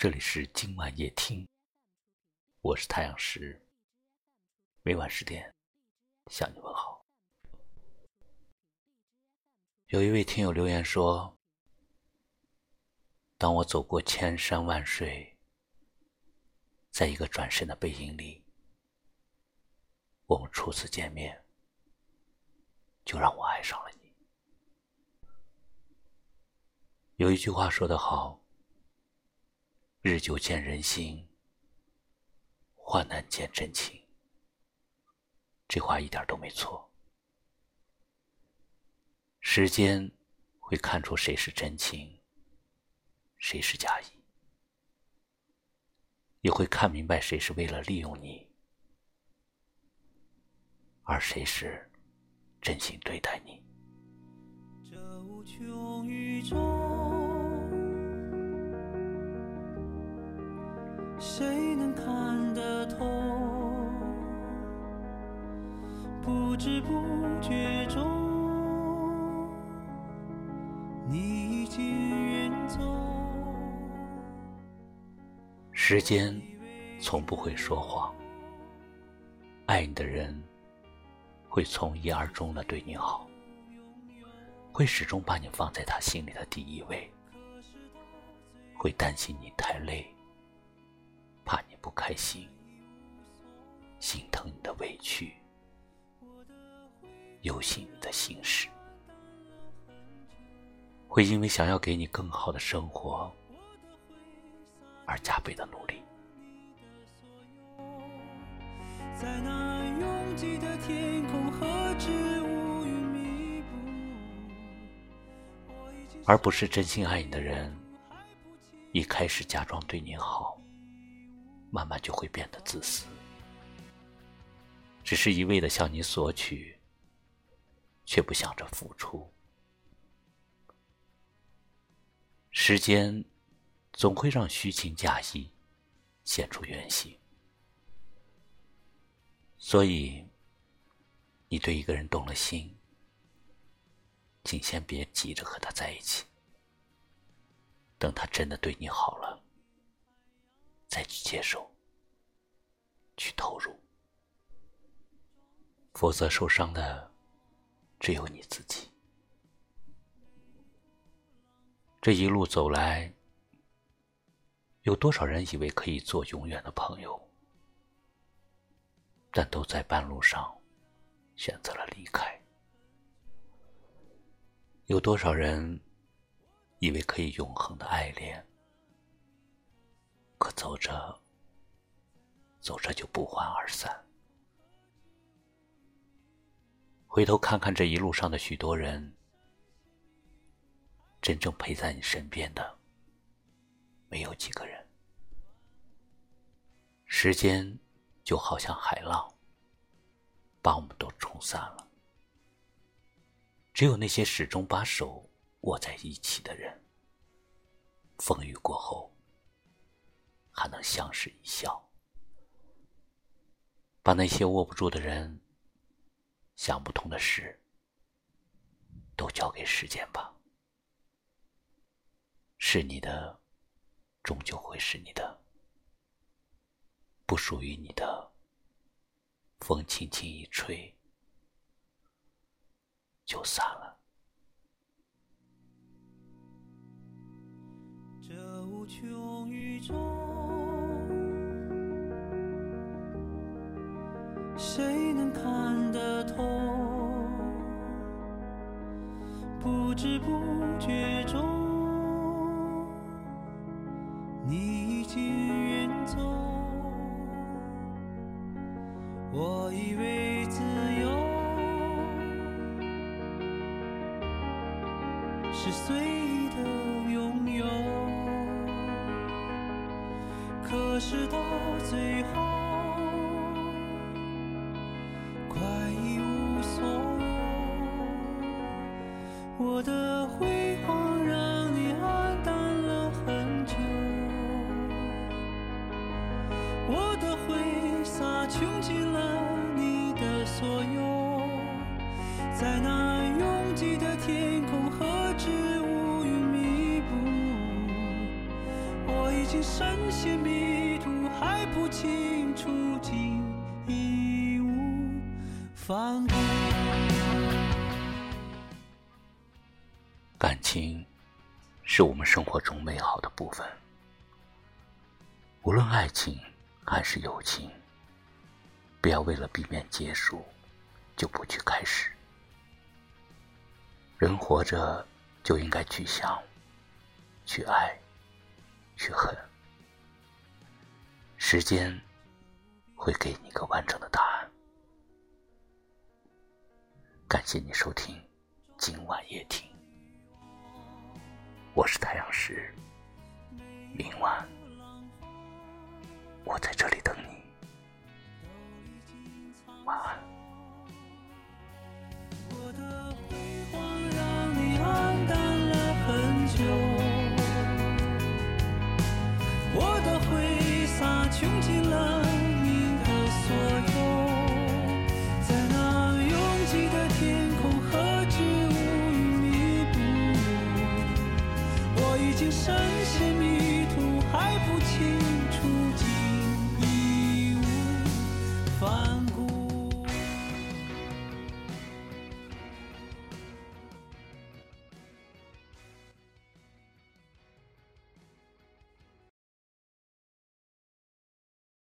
这里是今晚夜听，我是太阳石，每晚十点向你问好。有一位听友留言说：“当我走过千山万水，在一个转身的背影里，我们初次见面，就让我爱上了你。”有一句话说得好。日久见人心，患难见真情。这话一点都没错。时间会看出谁是真情，谁是假意，也会看明白谁是为了利用你，而谁是真心对待你。这无穷宇宙。谁能看得透？不知不觉中，你已经远走。时间从不会说谎，爱你的人会从一而终的对你好，会始终把你放在他心里的第一位，会担心你太累。怕你不开心，心疼你的委屈，忧心你的心事，会因为想要给你更好的生活而加倍的努力，而不是真心爱你的人，一开始假装对你好。慢慢就会变得自私，只是一味的向你索取，却不想着付出。时间总会让虚情假意现出原形，所以你对一个人动了心，请先别急着和他在一起，等他真的对你好了。再去接受，去投入，否则受伤的只有你自己。这一路走来，有多少人以为可以做永远的朋友，但都在半路上选择了离开；有多少人以为可以永恒的爱恋。可走着，走着就不欢而散。回头看看这一路上的许多人，真正陪在你身边的，没有几个人。时间就好像海浪，把我们都冲散了。只有那些始终把手握在一起的人，风雨过后。还能相视一笑，把那些握不住的人、想不通的事，都交给时间吧。是你的，终究会是你的；不属于你的，风轻轻一吹，就散了。无穷宇宙。谁能看得透？不知不觉中，你已经远走。我以为自由是随意是到最后。快一无所有我的辉煌让你黯淡了很久，我的挥洒穷尽了你的所有，在那拥挤的天空，何止乌云密布，我已。经深陷迷反顾。感情是我们生活中美好的部分，无论爱情还是友情，不要为了避免结束就不去开始。人活着就应该去想、去爱、去恨，时间会给你一个完整的答案。感谢你收听今晚夜听。我是太阳石，明晚我在这里等你，晚安。